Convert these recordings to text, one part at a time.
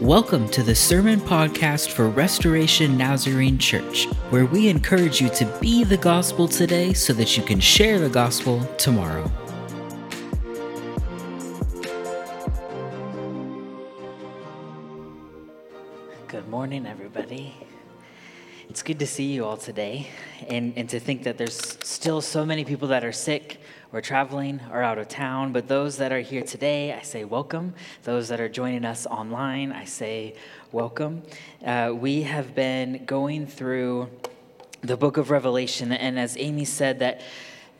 Welcome to the Sermon Podcast for Restoration Nazarene Church, where we encourage you to be the gospel today so that you can share the gospel tomorrow. Good morning, everybody. It's good to see you all today, and, and to think that there's still so many people that are sick or traveling or out of town. But those that are here today, I say welcome. Those that are joining us online, I say welcome. Uh, we have been going through the book of Revelation, and as Amy said, that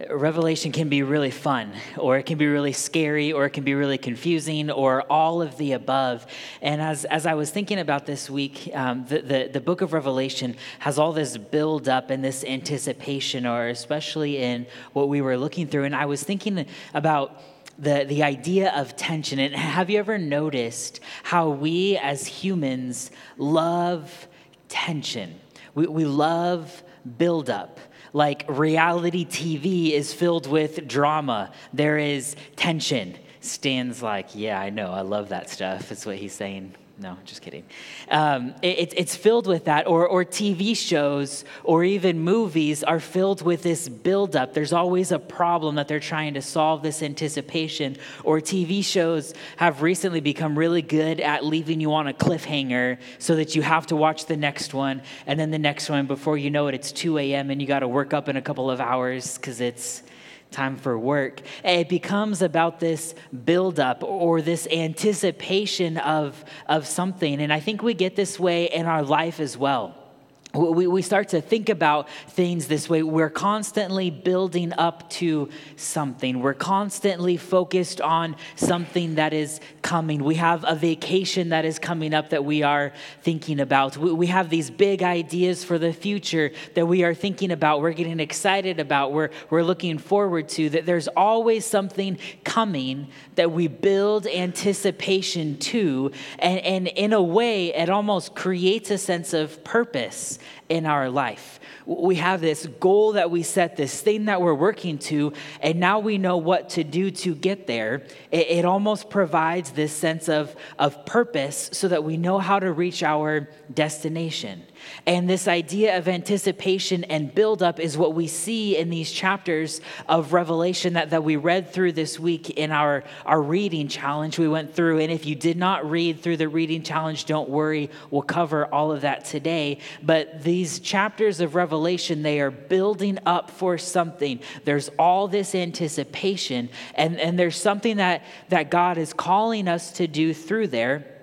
Revelation can be really fun, or it can be really scary, or it can be really confusing, or all of the above. And as, as I was thinking about this week, um, the, the, the book of Revelation has all this build up and this anticipation, or especially in what we were looking through. And I was thinking about the, the idea of tension. And have you ever noticed how we as humans love tension? We, we love buildup like reality TV is filled with drama. There is tension. Stan's like, yeah, I know. I love that stuff. That's what he's saying no, just kidding. Um, it, it's filled with that, or, or TV shows or even movies are filled with this buildup. There's always a problem that they're trying to solve, this anticipation. Or TV shows have recently become really good at leaving you on a cliffhanger so that you have to watch the next one and then the next one. Before you know it, it's 2 a.m. and you got to work up in a couple of hours because it's time for work. It becomes about this buildup or this anticipation of, of something. And I think we get this way in our life as well we, we start to think about things this way. We're constantly building up to something. We're constantly focused on something that is coming. We have a vacation that is coming up that we are thinking about. We, we have these big ideas for the future that we are thinking about. We're getting excited about. We're, we're looking forward to. That there's always something coming that we build anticipation to. And, and in a way, it almost creates a sense of purpose in our life. We have this goal that we set, this thing that we're working to, and now we know what to do to get there. It, it, almost provides this sense of, of purpose so that we know how to reach our destination. And this idea of anticipation and buildup is what we see in these chapters of Revelation that, that we read through this week in our, our reading challenge we went through. And if you did not read through the reading challenge, don't worry, we'll cover all of that today. But these chapters of Revelation, they are building up for something. There's all this anticipation, and, and there's something that, that God is calling us to do through there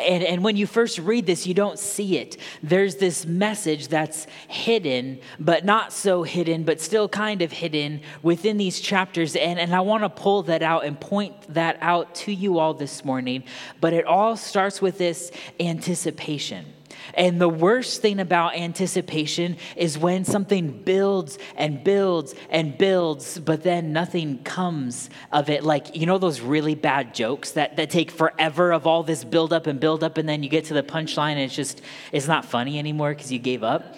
and, and when you first read this, you don't see it. There's this message that's hidden, but not so hidden, but still kind of hidden within these chapters. And, and I want to pull that out and point that out to you all this morning. But it all starts with this anticipation. And the worst thing about anticipation is when something builds and builds and builds, but then nothing comes of it. Like, you know, those really bad jokes that, that take forever of all this build up and build up, and then you get to the punchline and it's just, it's not funny anymore because you gave up.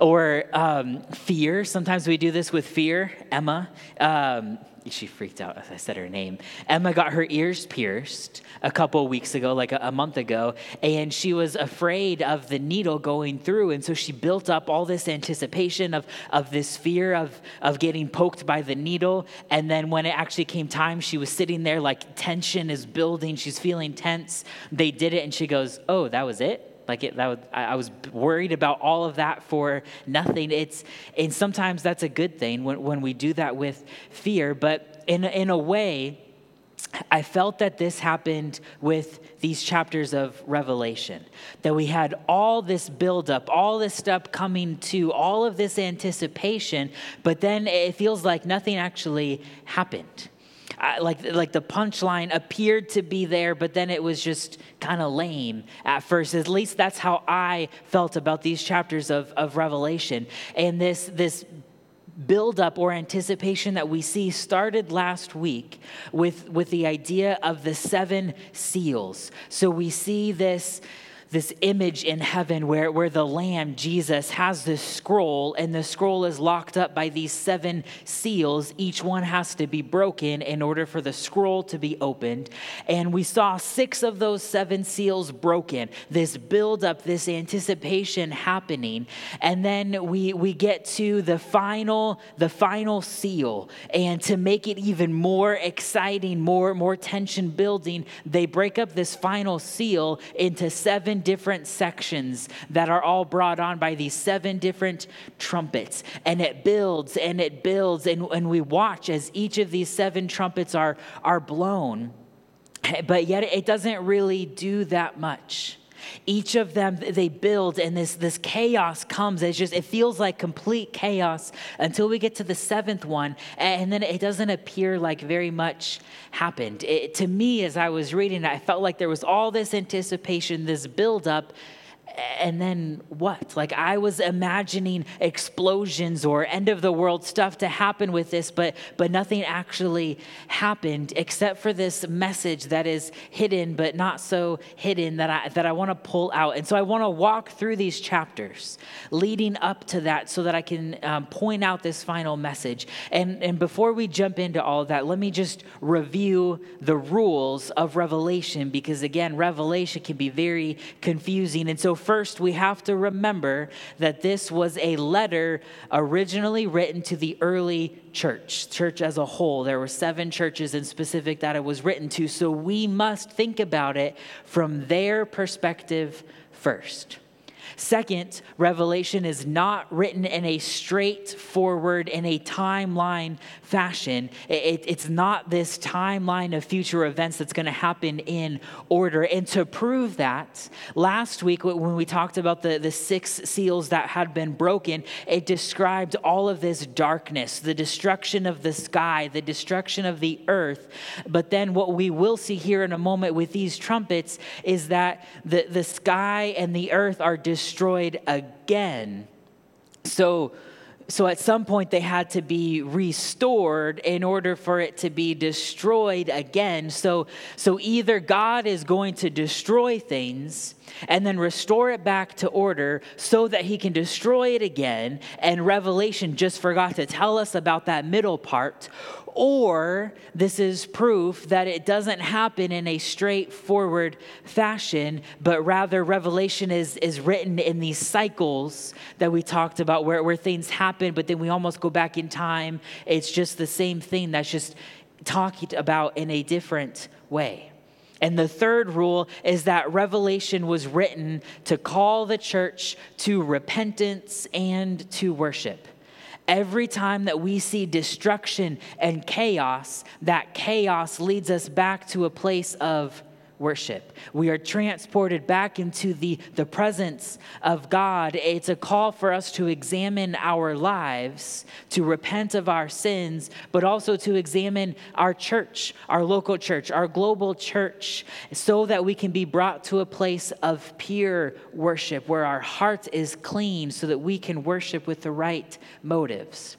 Or um, fear. Sometimes we do this with fear. Emma. Um, she freaked out as I said her name. Emma got her ears pierced a couple weeks ago, like a, a, month ago, and she was afraid of the needle going through. And so she built up all this anticipation of, of this fear of, of getting poked by the needle. And then when it actually came time, she was sitting there like tension is building. She's feeling tense. They did it, and she goes, Oh, that was it? Like it, that was, I was worried about all of that for nothing. It's, and sometimes that's a good thing when, when we do that with fear. But in, in a way, I felt that this happened with these chapters of Revelation. That we had all this buildup, all this stuff coming to, all of this anticipation, but then it feels like nothing actually happened like, like the punchline appeared to be there, but then it was just kind of lame at first. At least that's how I felt about these chapters of, of Revelation. And this, this buildup or anticipation that we see started last week with, with the idea of the seven seals. So we see this this image in heaven where, where the Lamb, Jesus, has this scroll, and the scroll is locked up by these seven seals. Each one has to be broken in order for the scroll to be opened. And we saw six of those seven seals broken, this build up, this anticipation happening. And then we, we get to the final, the final seal. And to make it even more exciting, more, more tension building, they break up this final seal into seven seven different sections that are all brought on by these seven different trumpets. And it builds and it builds. And, and we watch as each of these seven trumpets are, are blown. But yet it doesn't really do that much. Each of them they build, and this, this chaos comes. It's just, it feels like complete chaos until we get to the seventh one, and then it doesn't appear like very much happened. It, to me, as I was reading, I felt like there was all this anticipation, this buildup, and then what? Like I was imagining explosions or end of the world stuff to happen with this, but but nothing actually happened except for this message that is hidden but not so hidden that I that I want to pull out. And so I want to walk through these chapters leading up to that so that I can um, point out this final message. And and before we jump into all of that, let me just review the rules of Revelation because again, Revelation can be very confusing. And so first, we have to remember that this was a letter originally written to the early church, church as a whole. There were seven churches in specific that it was written to. So we must think about it from their perspective first. Second, Revelation is not written in a straightforward, in a timeline fashion. It, it's not this timeline of future events that's going to happen in order. And to prove that, last week when we talked about the, the six seals that had been broken, it described all of this darkness, the destruction of the sky, the destruction of the earth. But then what we will see here in a moment with these trumpets is that the, the sky and the earth are destroyed destroyed again. So, so at some point they had to be restored in order for it to be destroyed again. So, so either God is going to destroy things and then restore it back to order so that he can destroy it again. And Revelation just forgot to tell us about that middle part or this is proof that it doesn't happen in a straightforward fashion, but rather Revelation is, is written in these cycles that we talked about where, where things happen, but then we almost go back in time. It's just the same thing that's just talked about in a different way. And the third rule is that Revelation was written to call the church to repentance and to worship. Every time that we see destruction and chaos, that chaos leads us back to a place of worship. We are transported back into the, the presence of God. It's a call for us to examine our lives, to repent of our sins, but also to examine our church, our local church, our global church, so that we can be brought to a place of pure worship where our heart is clean so that we can worship with the right motives.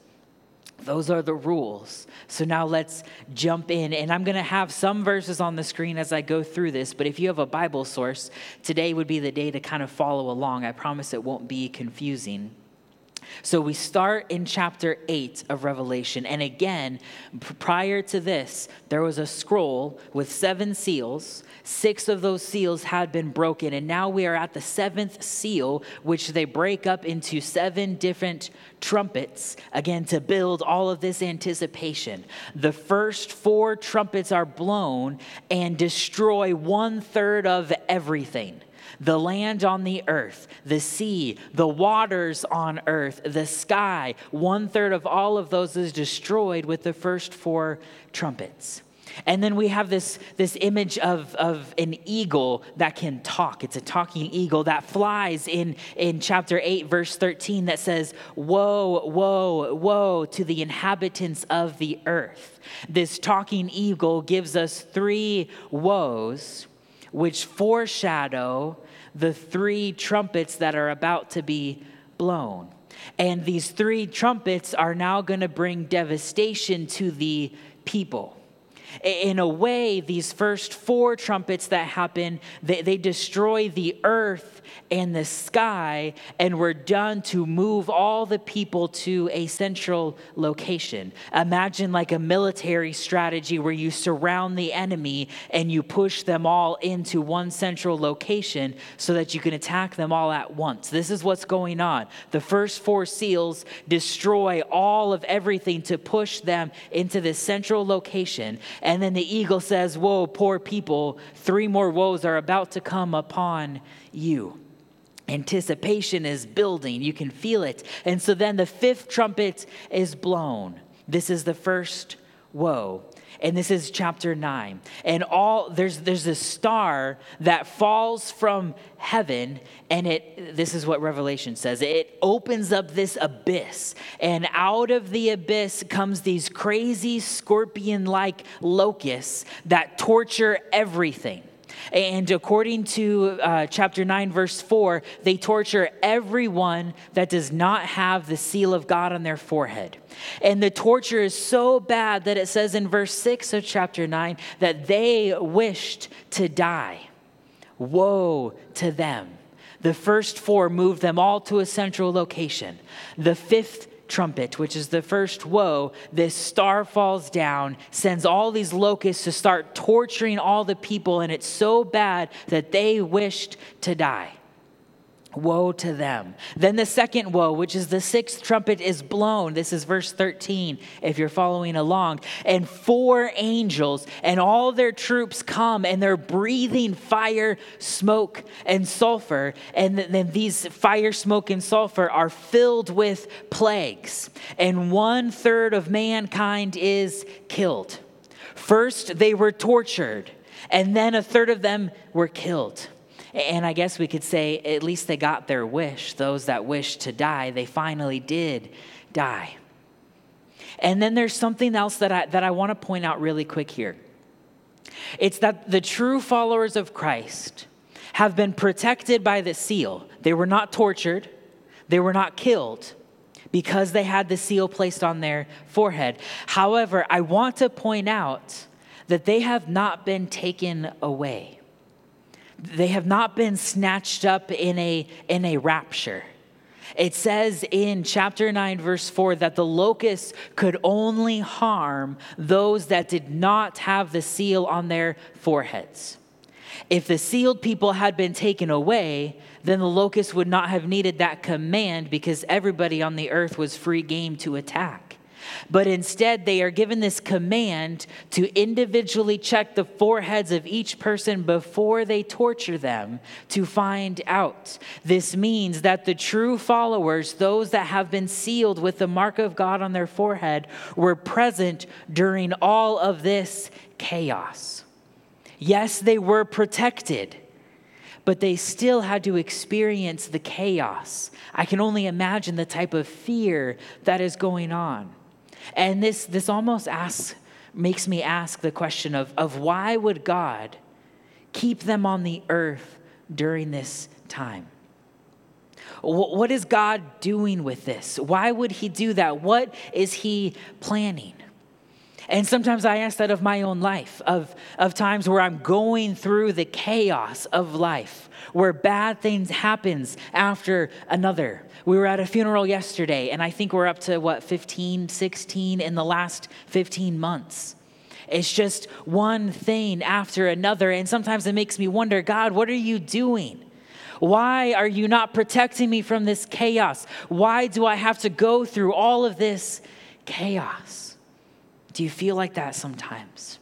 Those are the rules. So now let's jump in. And I'm going to have some verses on the screen as I go through this, but if you have a Bible source, today would be the day to kind of follow along. I promise it won't be confusing. So we start in chapter 8 of Revelation. And again, prior to this, there was a scroll with seven seals. Six of those seals had been broken. And now we are at the seventh seal, which they break up into seven different trumpets, again, to build all of this anticipation. The first four trumpets are blown and destroy one third of everything the land on the earth, the sea, the waters on earth, the sky. One third of all of those is destroyed with the first four trumpets. And then we have this, this image of, of an eagle that can talk. It's a talking eagle that flies in, in chapter 8, verse 13, that says, Woe, woe, woe to the inhabitants of the earth. This talking eagle gives us three woes, which foreshadow the three trumpets that are about to be blown. And these three trumpets are now going to bring devastation to the people. In a way, these first four trumpets that happen, they, they destroy the earth and the sky and were done to move all the people to a central location. Imagine like a military strategy where you surround the enemy and you push them all into one central location so that you can attack them all at once. This is what's going on. The first four seals destroy all of everything to push them into this central location. And then the eagle says, Whoa, poor people, three more woes are about to come upon you. Anticipation is building. You can feel it. And so then the fifth trumpet is blown. This is the first woe. And this is chapter 9. And all there's there's a star that falls from heaven and it this is what Revelation says. It opens up this abyss and out of the abyss comes these crazy scorpion-like locusts that torture everything. And according to uh, chapter 9, verse 4, they torture everyone that does not have the seal of God on their forehead. And the torture is so bad that it says in verse 6 of chapter 9 that they wished to die. Woe to them. The first four moved them all to a central location. The fifth trumpet, which is the first woe, this star falls down, sends all these locusts to start torturing all the people, and it's so bad that they wished to die. Woe to them. Then the second woe, which is the sixth trumpet, is blown. This is verse 13, if you're following along. And four angels and all their troops come, and they're breathing fire, smoke, and sulfur. And then these fire, smoke, and sulfur are filled with plagues. And one third of mankind is killed. First, they were tortured, and then a third of them were killed. And I guess we could say at least they got their wish. Those that wished to die, they finally did die. And then there's something else that I, that I want to point out really quick here. It's that the true followers of Christ have been protected by the seal. They were not tortured, they were not killed because they had the seal placed on their forehead. However, I want to point out that they have not been taken away they have not been snatched up in a, in a rapture. It says in chapter 9, verse 4, that the locusts could only harm those that did not have the seal on their foreheads. If the sealed people had been taken away, then the locusts would not have needed that command because everybody on the earth was free game to attack. But instead, they are given this command to individually check the foreheads of each person before they torture them to find out. This means that the true followers, those that have been sealed with the mark of God on their forehead, were present during all of this chaos. Yes, they were protected but they still had to experience the chaos. I can only imagine the type of fear that is going on. And this, this almost asks, makes me ask the question of, of why would God keep them on the earth during this time? What is God doing with this? Why would He do that? What is He planning? And sometimes I ask that of my own life, of, of times where I'm going through the chaos of life, where bad things happens after another. We were at a funeral yesterday, and I think we're up to what, 15, 16 in the last 15 months. It's just one thing after another. And sometimes it makes me wonder God, what are you doing? Why are you not protecting me from this chaos? Why do I have to go through all of this chaos? Do you feel like that sometimes?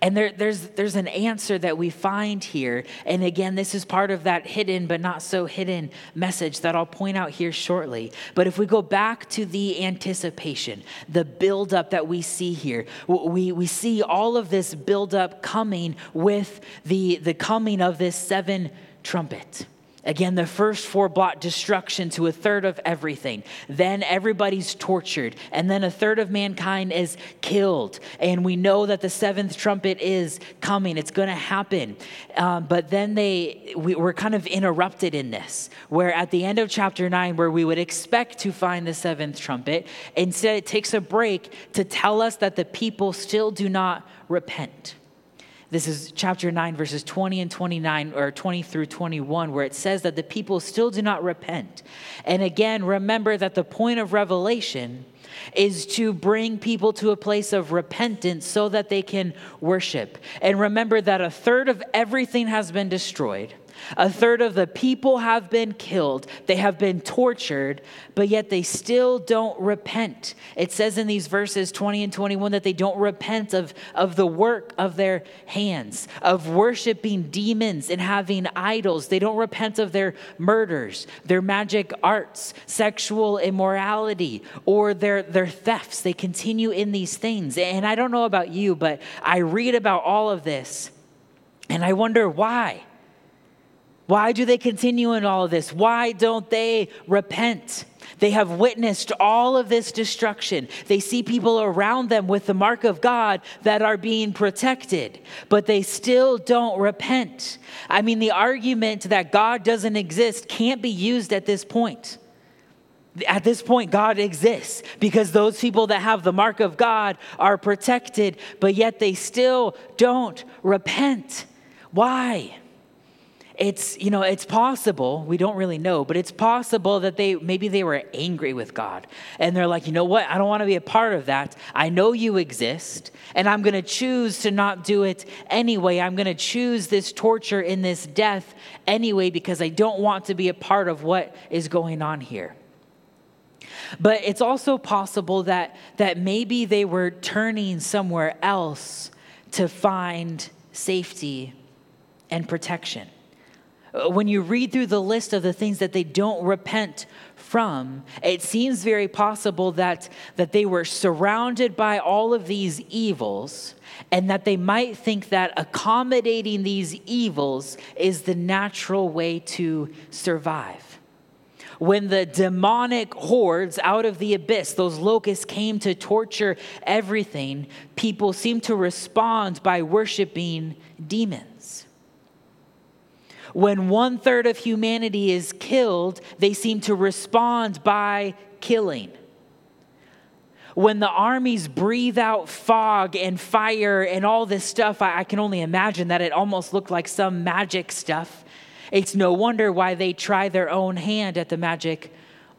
And there, there's, there's an answer that we find here. And again, this is part of that hidden but not so hidden message that I'll point out here shortly. But if we go back to the anticipation, the buildup that we see here, we, we see all of this buildup coming with the, the coming of this seven trumpet. Again, the first four brought destruction to a third of everything. Then everybody's tortured. And then a third of mankind is killed. And we know that the seventh trumpet is coming, it's going to happen. Um, but then they, we, we're kind of interrupted in this, where at the end of chapter 9, where we would expect to find the seventh trumpet, instead it takes a break to tell us that the people still do not repent. This is chapter 9, verses 20 and 29, or 20 through 21, where it says that the people still do not repent. And again, remember that the point of revelation is to bring people to a place of repentance so that they can worship. And remember that a third of everything has been destroyed. A third of the people have been killed, they have been tortured, but yet they still don't repent. It says in these verses 20 and 21 that they don't repent of, of the work of their hands, of worshiping demons and having idols. They don't repent of their murders, their magic arts, sexual immorality, or their, their thefts. They continue in these things. And I don't know about you, but I read about all of this and I wonder why. Why do they continue in all of this? Why don't they repent? They have witnessed all of this destruction. They see people around them with the mark of God that are being protected, but they still don't repent. I mean, the argument that God doesn't exist can't be used at this point. At this point, God exists because those people that have the mark of God are protected, but yet they still don't repent. Why? It's you know it's possible we don't really know but it's possible that they maybe they were angry with god. And they're like you know what? I don't want to be a part of that. I know you exist and i'm going to choose to not do it anyway. I'm going to choose this torture in this death anyway because i don't want to be a part of what is going on here. But it's also possible that that maybe they were turning somewhere else to find safety and protection Uh, when you read through the list of the things that they don't repent from, it seems very possible that, that they were surrounded by all of these evils and that they might think that accommodating these evils is the natural way to survive. When the demonic hordes out of the abyss, those locusts came to torture everything, people seem to respond by worshiping demons. When one third of humanity is killed, they seem to respond by killing. When the armies breathe out fog and fire and all this stuff, I, I can only imagine that it almost looked like some magic stuff. It's no wonder why they try their own hand at the magic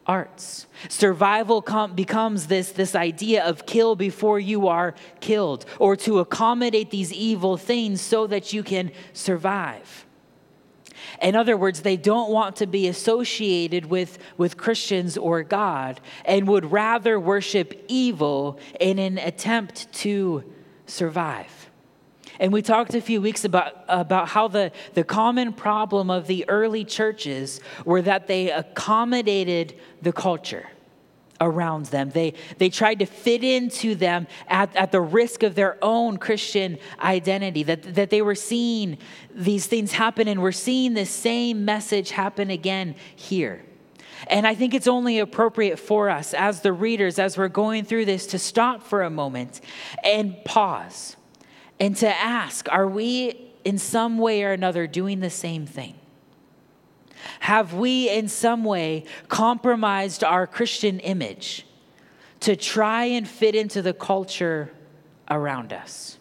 arts. Survival com- becomes this, this idea of kill before you are killed, or to accommodate these evil things so that you can survive. In other words, they don't want to be associated with, with Christians or God and would rather worship evil in an attempt to survive. And we talked a few weeks about, about how the, the common problem of the early churches were that they accommodated the culture around them. They, they tried to fit into them at, at the risk of their own Christian identity, that, that they were seeing these things happen and we're seeing the same message happen again here. And I think it's only appropriate for us as the readers, as we're going through this, to stop for a moment and pause and to ask are we in some way or another doing the same thing? Have we in some way compromised our Christian image to try and fit into the culture around us?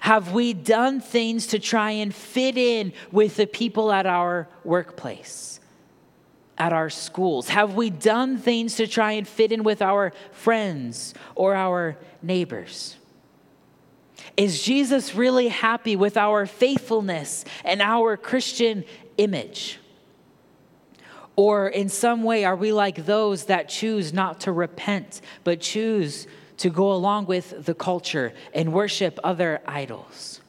Have we done things to try and fit in with the people at our workplace, at our schools? Have we done things to try and fit in with our friends or our neighbors? Is Jesus really happy with our faithfulness and our Christian image? Or in some way, are we like those that choose not to repent, but choose to go along with the culture and worship other idols?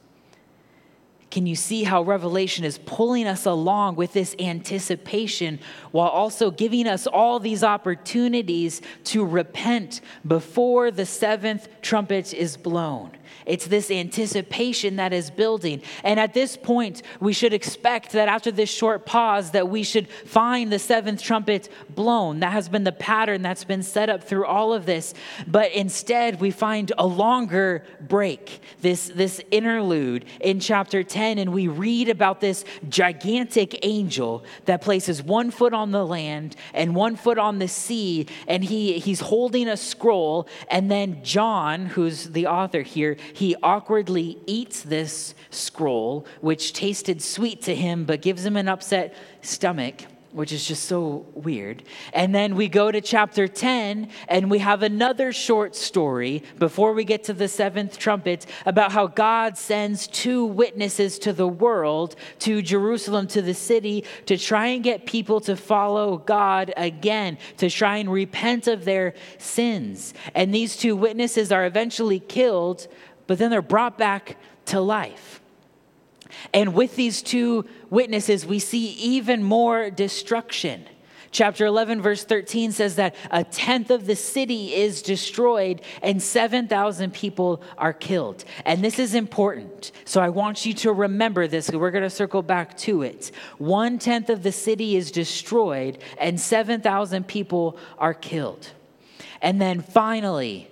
can you see how Revelation is pulling us along with this anticipation while also giving us all these opportunities to repent before the seventh trumpet is blown? It's this anticipation that is building. And at this point, we should expect that after this short pause that we should find the seventh trumpet blown. That has been the pattern that's been set up through all of this. But instead, we find a longer break, this, this interlude in chapter 10, and we read about this gigantic angel that places one foot on the land and one foot on the sea, and he, he's holding a scroll. And then John, who's the author here, he awkwardly eats this scroll, which tasted sweet to him but gives him an upset stomach which is just so weird. And then we go to chapter 10, and we have another short story before we get to the seventh trumpet about how God sends two witnesses to the world, to Jerusalem, to the city, to try and get people to follow God again, to try and repent of their sins. And these two witnesses are eventually killed but then they're brought back to life. And with these two witnesses, we see even more destruction. Chapter 11, verse 13 says that a tenth of the city is destroyed and 7,000 people are killed. And this is important. So I want you to remember this. We're going to circle back to it. One tenth of the city is destroyed and 7,000 people are killed. And then finally,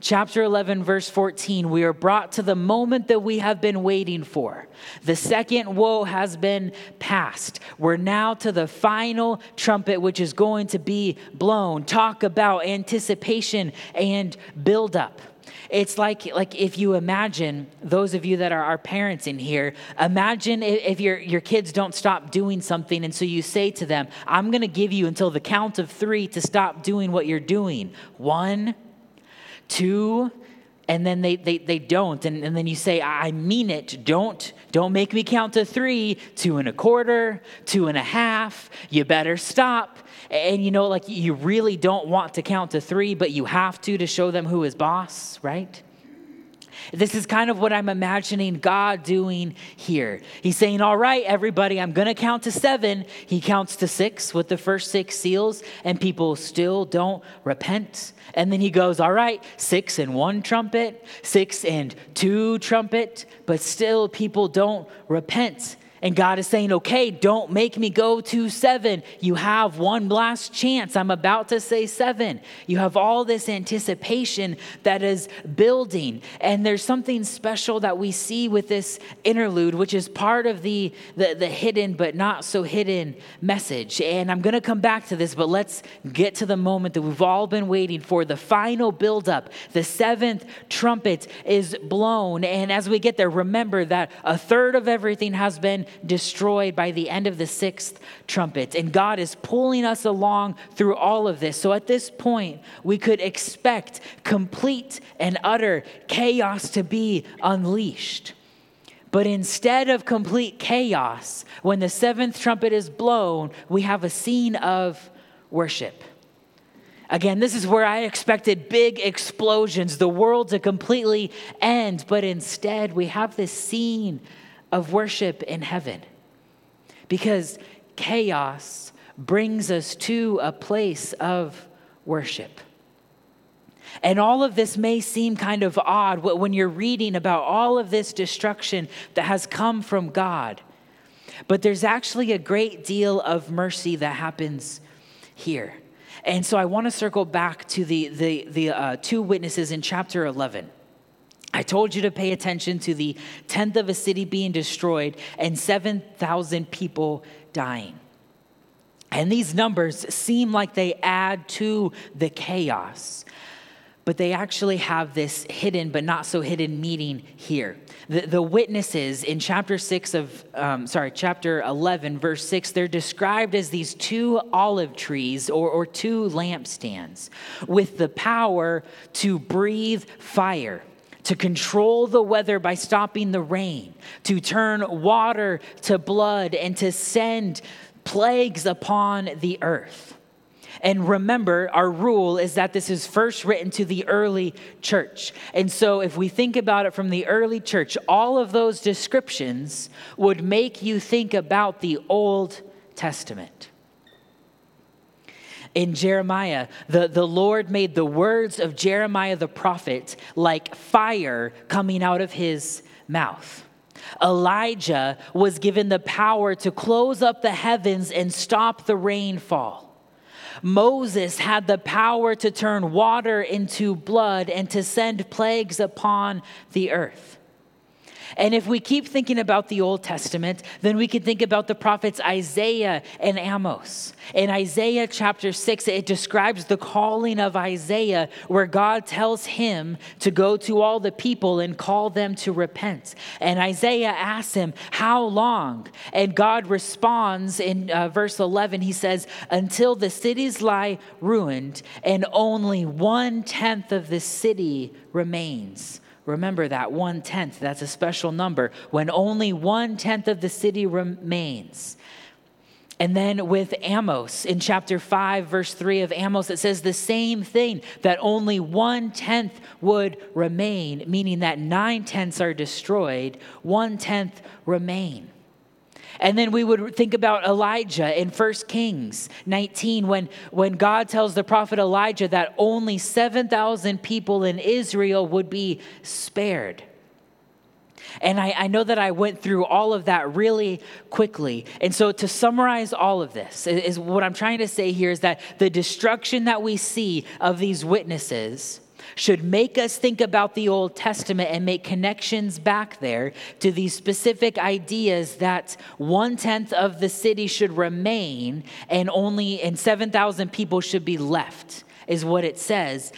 chapter 11, verse 14, we are brought to the moment that we have been waiting for. The second woe has been passed. We're now to the final trumpet, which is going to be blown. Talk about anticipation and buildup. It's like, like if you imagine, those of you that are our parents in here, imagine if, if your, your kids don't stop doing something, and so you say to them, I'm going to give you until the count of three to stop doing what you're doing. One, two, and then they, they, they don't. And, and then you say, I mean it. Don't, don't make me count to three, two and a quarter, two and a half. You better stop. And you know, like you really don't want to count to three, but you have to to show them who is boss, right? This is kind of what I'm imagining God doing here. He's saying, All right, everybody, I'm going to count to seven. He counts to six with the first six seals, and people still don't repent. And then he goes, All right, six and one trumpet, six and two trumpet, but still people don't repent. And God is saying, okay, don't make me go to seven. You have one last chance. I'm about to say seven. You have all this anticipation that is building. And there's something special that we see with this interlude, which is part of the, the, the hidden but not so hidden message. And I'm going to come back to this, but let's get to the moment that we've all been waiting for the final buildup. The seventh trumpet is blown. And as we get there, remember that a third of everything has been destroyed by the end of the sixth trumpet. And God is pulling us along through all of this. So at this point, we could expect complete and utter chaos to be unleashed. But instead of complete chaos, when the seventh trumpet is blown, we have a scene of worship. Again, this is where I expected big explosions, the world to completely end, but instead we have this scene of worship in heaven. Because chaos brings us to a place of worship. And all of this may seem kind of odd when you're reading about all of this destruction that has come from God. But there's actually a great deal of mercy that happens here. And so I want to circle back to the, the, the uh, two witnesses in chapter 11. I told you to pay attention to the tenth of a city being destroyed and 7,000 people dying. And these numbers seem like they add to the chaos, but they actually have this hidden but not so hidden meaning here. The, the witnesses in chapter 6 of, um, sorry, chapter 11, verse 6, they're described as these two olive trees or, or two lampstands with the power to breathe fire to control the weather by stopping the rain, to turn water to blood, and to send plagues upon the earth. And remember, our rule is that this is first written to the early church. And so, if we think about it from the early church, all of those descriptions would make you think about the Old Testament. In Jeremiah, the, the Lord made the words of Jeremiah the prophet like fire coming out of his mouth. Elijah was given the power to close up the heavens and stop the rainfall. Moses had the power to turn water into blood and to send plagues upon the earth. And if we keep thinking about the Old Testament, then we can think about the prophets Isaiah and Amos. In Isaiah chapter 6, it describes the calling of Isaiah, where God tells him to go to all the people and call them to repent. And Isaiah asks him, How long? And God responds in uh, verse 11, he says, Until the cities lie ruined and only one tenth of the city remains. Remember that one tenth, that's a special number, when only one tenth of the city remains. And then with Amos in chapter 5, verse 3 of Amos, it says the same thing that only one tenth would remain, meaning that nine tenths are destroyed, one tenth remain. And then we would think about Elijah in 1 Kings 19 when, when God tells the prophet Elijah that only 7,000 people in Israel would be spared. And I, I, know that I went through all of that really quickly. And so, to summarize all of this, is, is what I'm trying to say here is that the destruction that we see of these witnesses should make us think about the Old Testament and make connections back there to these specific ideas that one tenth of the city should remain and only and 7,000 people should be left, is what it says.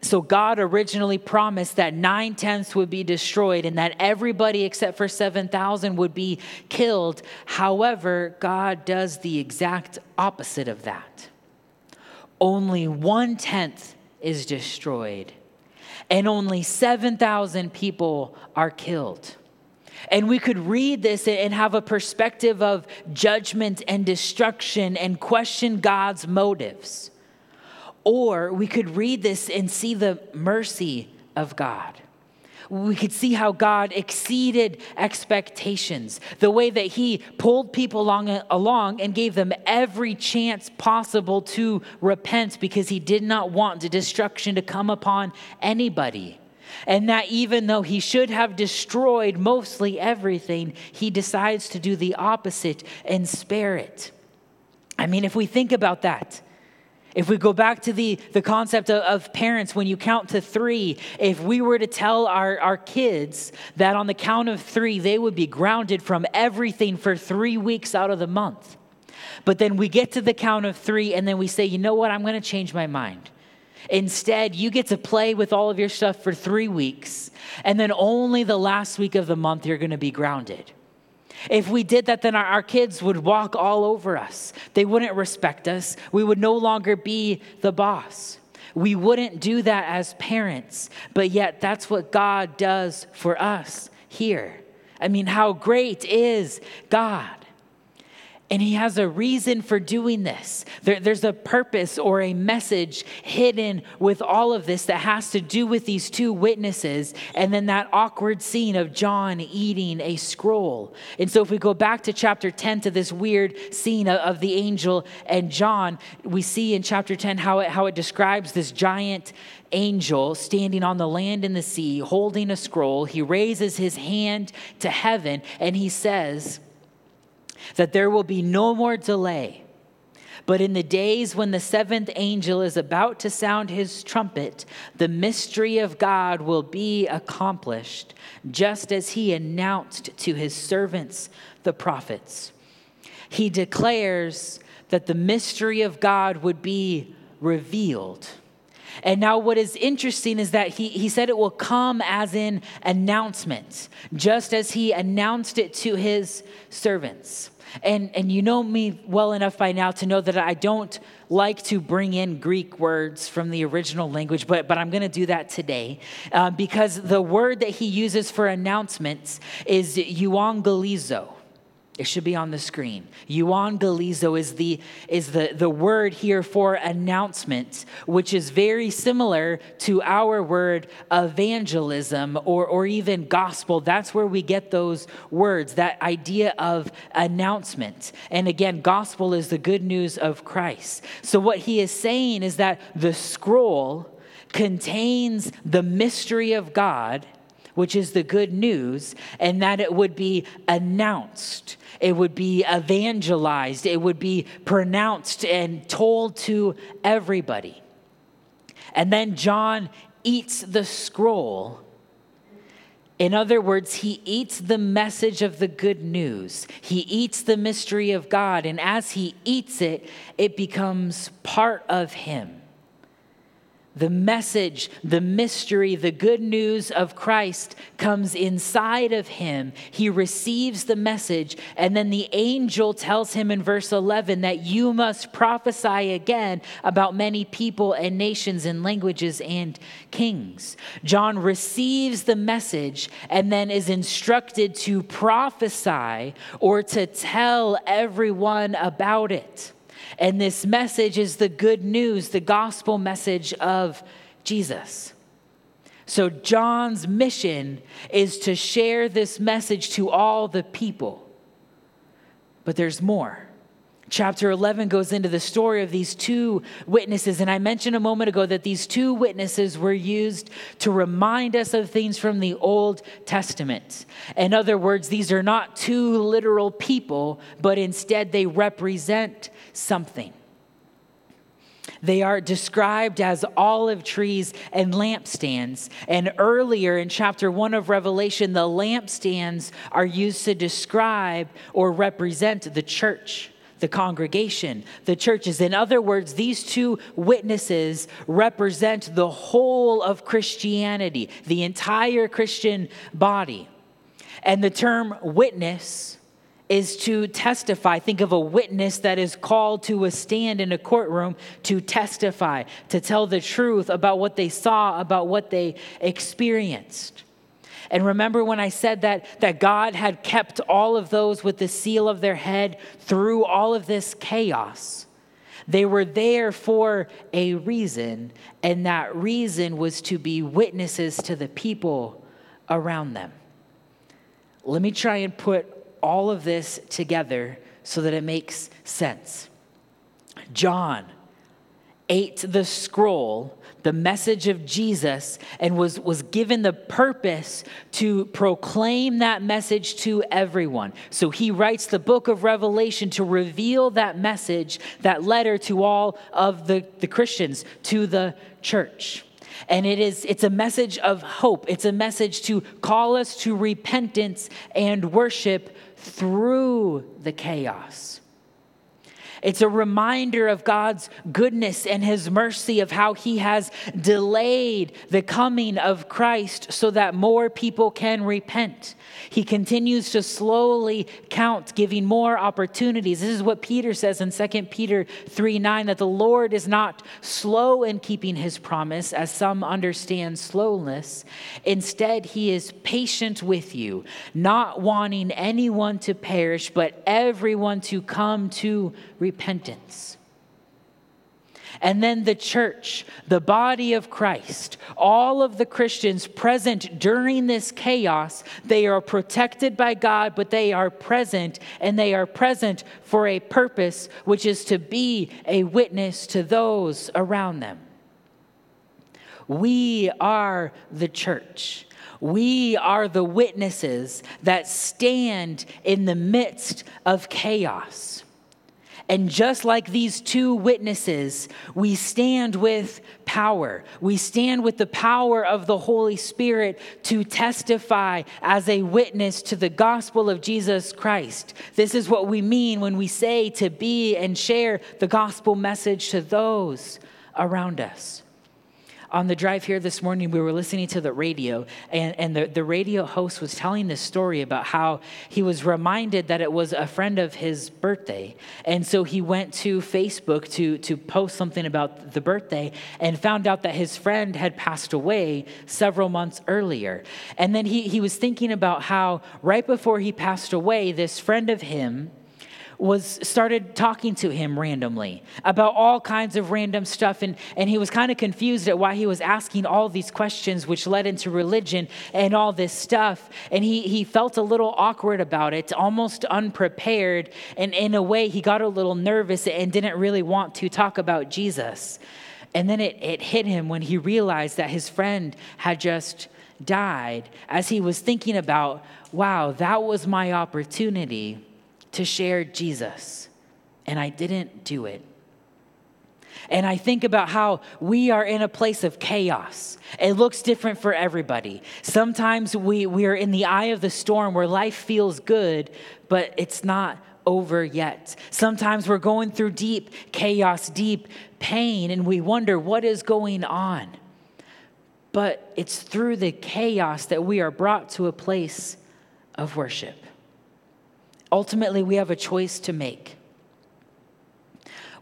So, God originally promised that nine tenths would be destroyed and that everybody except for 7,000 would be killed. However, God does the exact opposite of that. Only one tenth is destroyed, and only 7,000 people are killed. And we could read this and have a perspective of judgment and destruction and question God's motives. Or we could read this and see the mercy of God we could see how God exceeded expectations, the way that He pulled people along, along and gave them every chance possible to repent because He did not want the destruction to come upon anybody. And that even though He should have destroyed mostly everything, He decides to do the opposite and spare it. I mean, if we think about that, if we go back to the, the concept of, of, parents, when you count to three, if we were to tell our, our kids that on the count of three, they would be grounded from everything for three weeks out of the month. But then we get to the count of three, and then we say, you know what, I'm going to change my mind. Instead, you get to play with all of your stuff for three weeks, and then only the last week of the month you're going to be grounded. If we did that, then our, our, kids would walk all over us. They wouldn't respect us. We would no longer be the boss. We wouldn't do that as parents, but yet that's what God does for us here. I mean, how great is God? And he has a reason for doing this. There, there's a purpose or a message hidden with all of this that has to do with these two witnesses and then that awkward scene of John eating a scroll. And so, if we go back to chapter 10 to this weird scene of, of the angel and John, we see in chapter 10 how it, how it describes this giant angel standing on the land and the sea holding a scroll. He raises his hand to heaven and he says, that there will be no more delay. But in the days when the seventh angel is about to sound his trumpet, the mystery of God will be accomplished, just as he announced to his servants, the prophets. He declares that the mystery of God would be revealed. And now, what is interesting is that he, he said it will come as an announcement, just as he announced it to his servants. And, and you know me well enough by now to know that I don't like to bring in Greek words from the original language, but, but I'm going to do that today uh, because the word that he uses for announcements is euangelizo. It should be on the screen. Euangelizo is the is the, the word here for announcement, which is very similar to our word evangelism or, or even gospel. That's where we get those words, that idea of announcement. And again, gospel is the good news of Christ. So what he is saying is that the scroll contains the mystery of God which is the good news, and that it would be announced, it would be evangelized, it would be pronounced and told to everybody. And then John eats the scroll. In other words, he eats the message of the good news. He eats the mystery of God. And as he eats it, it becomes part of him the message, the mystery, the good news of Christ comes inside of him. He receives the message, and then the angel tells him in verse 11 that you must prophesy again about many people and nations and languages and kings. John receives the message and then is instructed to prophesy or to tell everyone about it. And this message is the good news, the gospel message of Jesus. So, John's mission is to share this message to all the people. But there's more. Chapter 11 goes into the story of these two witnesses. And I mentioned a moment ago that these two witnesses were used to remind us of things from the Old Testament. In other words, these are not two literal people, but instead they represent something. They are described as olive trees and lampstands. And earlier in chapter one of Revelation, the lampstands are used to describe or represent the church the congregation, the churches. In other words, these two witnesses represent the whole of Christianity, the entire Christian body. And the term witness is to testify. Think of a witness that is called to a stand in a courtroom to testify, to tell the truth about what they saw, about what they experienced. And remember when I said that, that God had kept all of those with the seal of their head through all of this chaos? They were there for a reason, and that reason was to be witnesses to the people around them. Let me try and put all of this together so that it makes sense. John ate the scroll the message of Jesus and was, was given the purpose to proclaim that message to everyone. So he writes the book of Revelation to reveal that message, that letter to all of the, the Christians, to the church. And it is it's a message of hope. It's a message to call us to repentance and worship through the chaos. It's a reminder of God's goodness and his mercy, of how he has delayed the coming of Christ so that more people can repent. He continues to slowly count, giving more opportunities. This is what Peter says in 2 Peter 3 9 that the Lord is not slow in keeping his promise, as some understand slowness. Instead, he is patient with you, not wanting anyone to perish, but everyone to come to repentance. And then the church, the body of Christ, all of the Christians present during this chaos, they are protected by God, but they are present, and they are present for a purpose, which is to be a witness to those around them. We are the church. We are the witnesses that stand in the midst of chaos. And just like these two witnesses, we stand with power. We stand with the power of the Holy Spirit to testify as a witness to the gospel of Jesus Christ. This is what we mean when we say to be and share the gospel message to those around us. On the drive here this morning, we were listening to the radio, and, and the, the radio host was telling this story about how he was reminded that it was a friend of his birthday. And so he went to Facebook to, to post something about the birthday and found out that his friend had passed away several months earlier. And then he, he was thinking about how right before he passed away, this friend of him, was started talking to him randomly about all kinds of random stuff. And, and he was kind of confused at why he was asking all these questions which led into religion and all this stuff. And he, he felt a little awkward about it almost unprepared. And in a way he got a little nervous and didn't really want to talk about jesus. And then it, it hit him when he realized that his friend had just died as he was thinking about wow that was my opportunity to share Jesus, and I didn't do it. And I think about how we are in a place of chaos. It looks different for everybody. Sometimes we, we are in the eye of the storm where life feels good, but it's not over yet. Sometimes we're going through deep chaos, deep pain, and we wonder what is going on. But it's through the chaos that we are brought to a place of worship. Ultimately, we have a choice to make.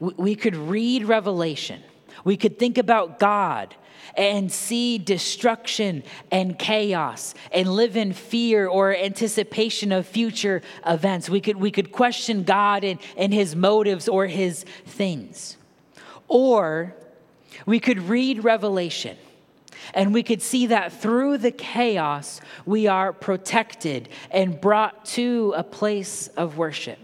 We could read Revelation, we could think about God and see destruction and chaos and live in fear or anticipation of future events. We could, we could question God and, and his motives or his things. Or we could read Revelation and we could see that through the chaos, we are protected and brought to a place of worship.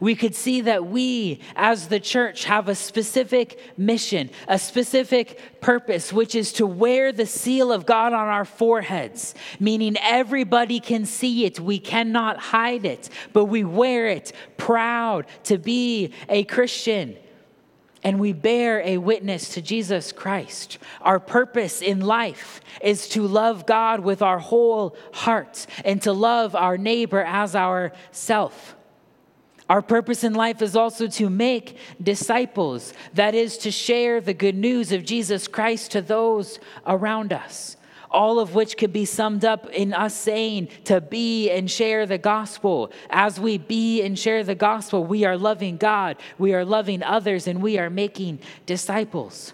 We could see that we, as the church, have a specific mission, a specific purpose, which is to wear the seal of God on our foreheads, meaning everybody can see it. We cannot hide it, but we wear it proud to be a Christian and we bear a witness to Jesus Christ. Our purpose in life is to love God with our whole heart and to love our neighbor as ourself. Our purpose in life is also to make disciples, that is, to share the good news of Jesus Christ to those around us all of which could be summed up in us saying to be and share the gospel. As we be and share the gospel, we are loving God, we are loving others, and we are making disciples.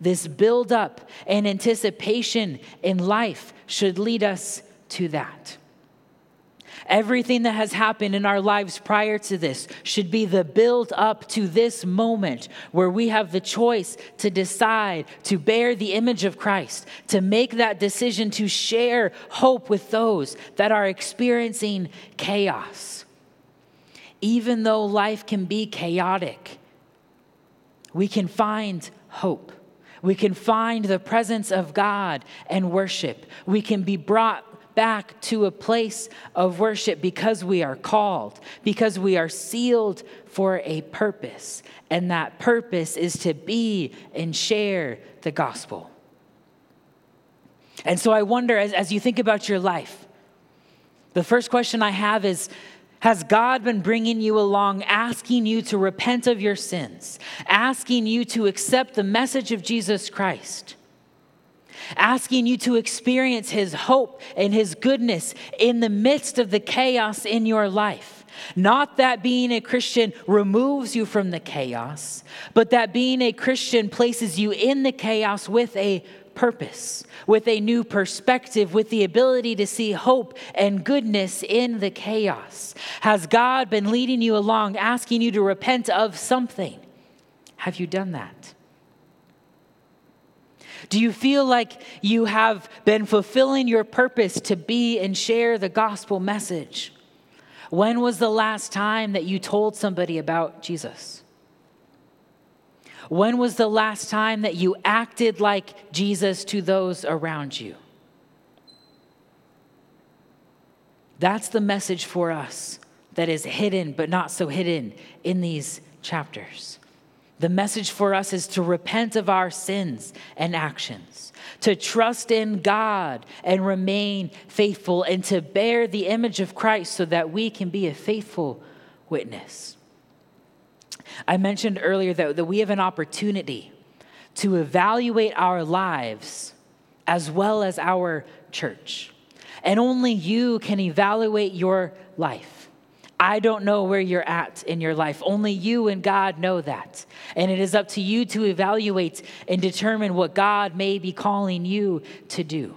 This build up and anticipation in life should lead us to that. Everything that has happened in our lives prior to this should be the build up to this moment where we have the choice to decide to bear the image of Christ, to make that decision to share hope with those that are experiencing chaos. Even though life can be chaotic, we can find hope. We can find the presence of God and worship. We can be brought back to a place of worship because we are called, because we are sealed for a purpose. And that purpose is to be and share the gospel. And so I wonder, as, as you think about your life, the first question I have is Has God been bringing you along, asking you to repent of your sins, asking you to accept the message of Jesus Christ? Asking you to experience His hope and His goodness in the midst of the chaos in your life. Not that being a Christian removes you from the chaos, but that being a Christian places you in the chaos with a purpose, with a new perspective, with the ability to see hope and goodness in the chaos. Has God been leading you along, asking you to repent of something? Have you done that? Do you feel like you have been fulfilling your purpose to be and share the gospel message? When was the last time that you told somebody about Jesus? When was the last time that you acted like Jesus to those around you? That's the message for us that is hidden, but not so hidden in these chapters. The message for us is to repent of our sins and actions, to trust in God and remain faithful, and to bear the image of Christ so that we can be a faithful witness. I mentioned earlier that, that we have an opportunity to evaluate our lives as well as our church. And only you can evaluate your life. I don't know where you're at in your life. Only you and God know that. And it is up to you to evaluate and determine what God may be calling you to do.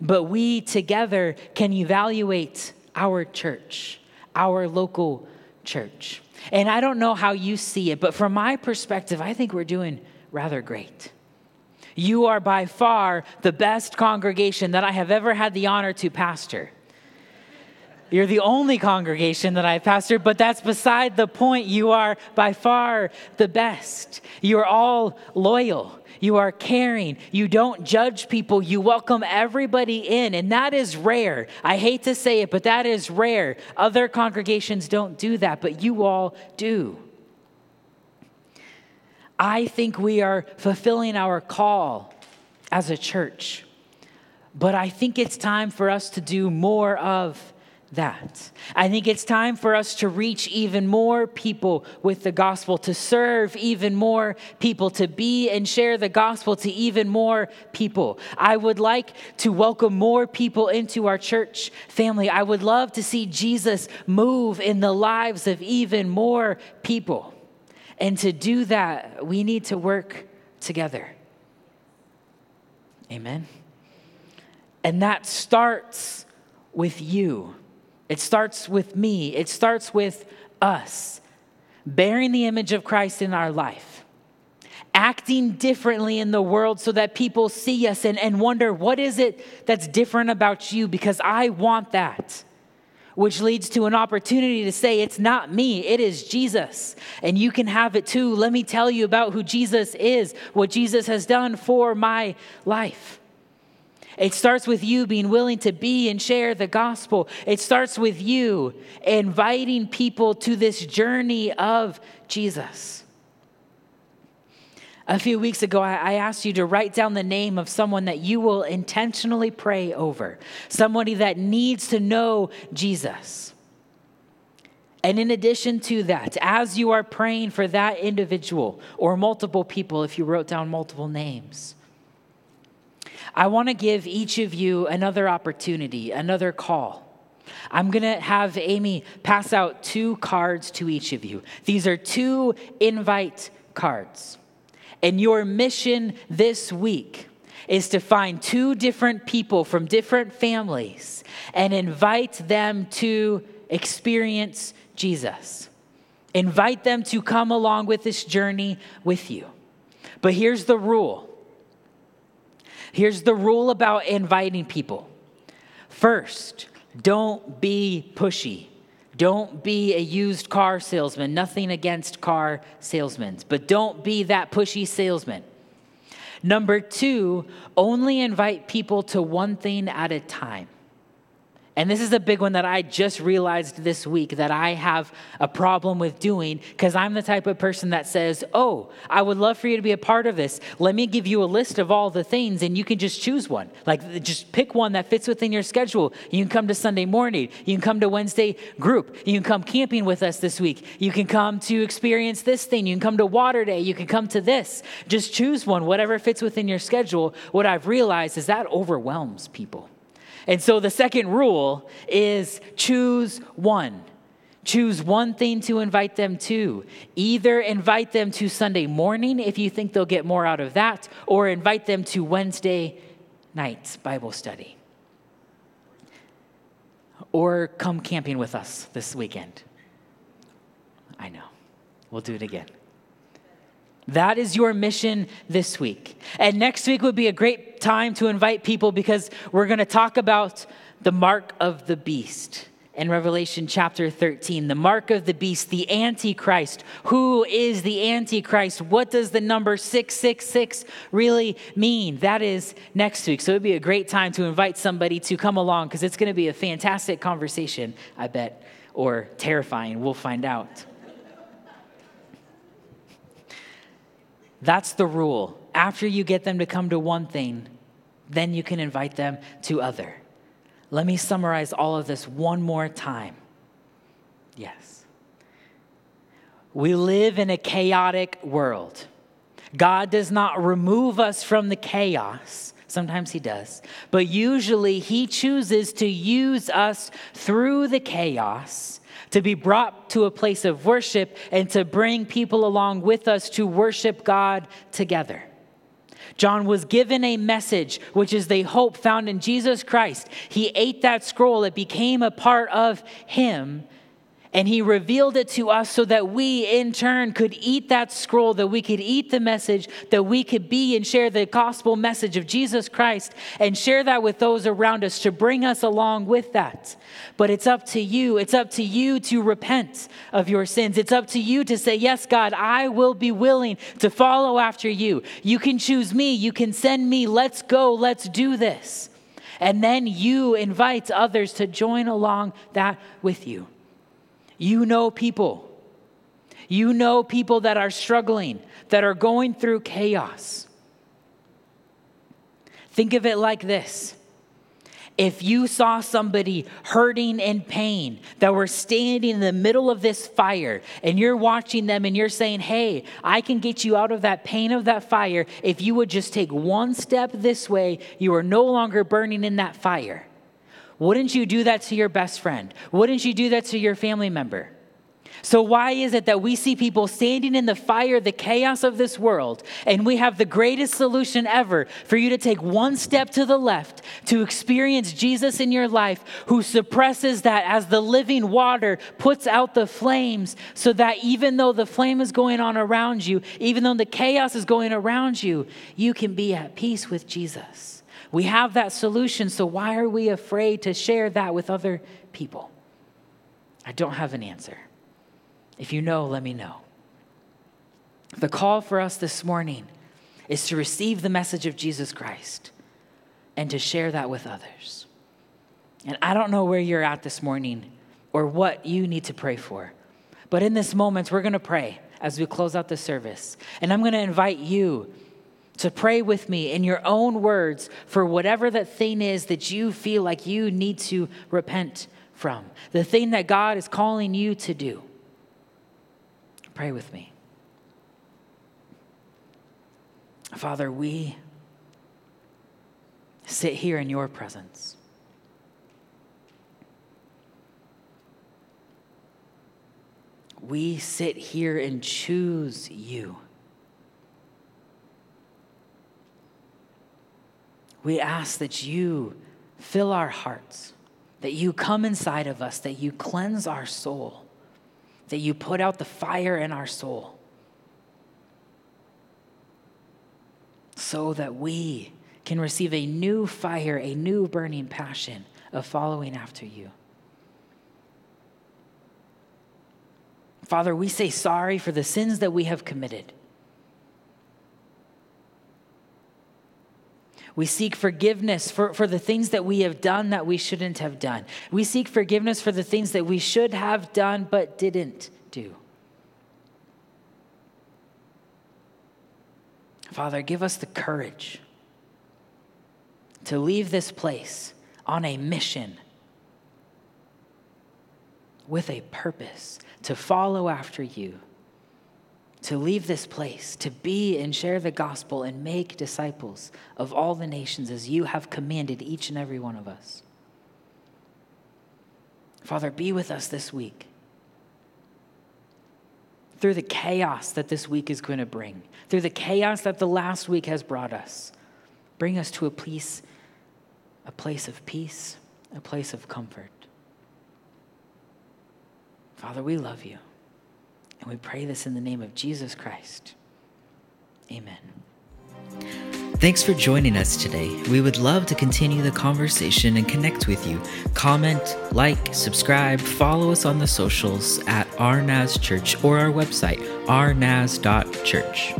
But we together can evaluate our church, our local church. And I don't know how you see it, but from my perspective, I think we're doing rather great. You are by far the best congregation that I have ever had the honor to pastor. You're the only congregation that I've pastored, but that's beside the point. You are by far the best. You are all loyal. You are caring. You don't judge people. You welcome everybody in, and that is rare. I hate to say it, but that is rare. Other congregations don't do that, but you all do. I think we are fulfilling our call as a church. But I think it's time for us to do more of that. I think it's time for us to reach even more people with the gospel, to serve even more people, to be and share the gospel to even more people. I would like to welcome more people into our church family. I would love to see Jesus move in the lives of even more people. And to do that, we need to work together. Amen. And that starts with you. It starts with me. It starts with us bearing the image of Christ in our life, acting differently in the world so that people see us and, and wonder, what is it that's different about you? Because I want that which leads to an opportunity to say, It's not me, it is Jesus. And you can have it too. Let me tell you about who Jesus is, what Jesus has done for my life. It starts with you being willing to be and share the gospel. It starts with you inviting people to this journey of Jesus. A few weeks ago, I asked you to write down the name of someone that you will intentionally pray over, somebody that needs to know Jesus. And in addition to that, as you are praying for that individual or multiple people, if you wrote down multiple names, I want to give each of you another opportunity, another call. I'm going to have Amy pass out two cards to each of you. These are two invite cards. And your mission this week is to find two different people from different families and invite them to experience Jesus. Invite them to come along with this journey with you. But here's the rule here's the rule about inviting people. First, don't be pushy. Don't be a used car salesman. Nothing against car salesmen, but don't be that pushy salesman. Number two, only invite people to one thing at a time. And this is a big one that I just realized this week that I have a problem with doing because I'm the type of person that says, Oh, I would love for you to be a part of this. Let me give you a list of all the things and you can just choose one. Like, just pick one that fits within your schedule. You can come to Sunday morning. You can come to Wednesday group. You can come camping with us this week. You can come to experience this thing. You can come to Water Day. You can come to this. Just choose one, whatever fits within your schedule. What I've realized is that overwhelms people. And so the second rule is choose one. Choose one thing to invite them to. Either invite them to Sunday morning if you think they'll get more out of that, or invite them to Wednesday night's Bible study. Or come camping with us this weekend. I know. We'll do it again. That is your mission this week. And next week would be a great time to invite people because we're going to talk about the mark of the beast in Revelation chapter 13. The mark of the beast, the Antichrist. Who is the Antichrist? What does the number 666 really mean? That is next week. So it would be a great time to invite somebody to come along because it's going to be a fantastic conversation, I bet, or terrifying. We'll find out. That's the rule. After you get them to come to one thing, then you can invite them to other. Let me summarize all of this one more time. Yes. We live in a chaotic world. God does not remove us from the chaos. Sometimes He does. But usually He chooses to use us through the chaos to be brought to a place of worship and to bring people along with us to worship God together. John was given a message, which is the hope found in Jesus Christ. He ate that scroll, it became a part of him. And he revealed it to us so that we, in turn, could eat that scroll, that we could eat the message, that we could be and share the gospel message of Jesus Christ and share that with those around us to bring us along with that. But it's up to you. It's up to you to repent of your sins. It's up to you to say, Yes, God, I will be willing to follow after you. You can choose me. You can send me. Let's go. Let's do this. And then you invite others to join along that with you. You know people. You know people that are struggling, that are going through chaos. Think of it like this. If you saw somebody hurting in pain that were standing in the middle of this fire and you're watching them and you're saying, Hey, I can get you out of that pain of that fire if you would just take one step this way, you are no longer burning in that fire. Wouldn't you do that to your best friend? Wouldn't you do that to your family member? So, why is it that we see people standing in the fire, the chaos of this world, and we have the greatest solution ever for you to take one step to the left to experience Jesus in your life, who suppresses that as the living water puts out the flames, so that even though the flame is going on around you, even though the chaos is going around you, you can be at peace with Jesus? We have that solution, so why are we afraid to share that with other people? I don't have an answer. If you know, let me know. The call for us this morning is to receive the message of Jesus Christ and to share that with others. And I don't know where you're at this morning or what you need to pray for, but in this moment, we're going to pray as we close out the service. And I'm going to invite you to pray with me in your own words for whatever that thing is that you feel like you need to repent from, the thing that God is calling you to do. Pray with me. Father, we sit here in your presence. We sit here and choose you. We ask that you fill our hearts, that you come inside of us, that you cleanse our soul, that you put out the fire in our soul, so that we can receive a new fire, a new burning passion of following after you. Father, we say sorry for the sins that we have committed. We seek forgiveness for, for the things that we have done that we shouldn't have done. We seek forgiveness for the things that we should have done but didn't do. Father, give us the courage to leave this place on a mission with a purpose to follow after you to leave this place, to be and share the gospel and make disciples of all the nations as you have commanded each and every one of us. Father, be with us this week. Through the chaos that this week is going to bring, through the chaos that the last week has brought us, bring us to a place, a place of peace, a place of comfort. Father, we love you. And we pray this in the name of Jesus Christ. Amen. Thanks for joining us today. We would love to continue the conversation and connect with you. Comment, like, subscribe, follow us on the socials at RNAS Church or our website, rnas.church.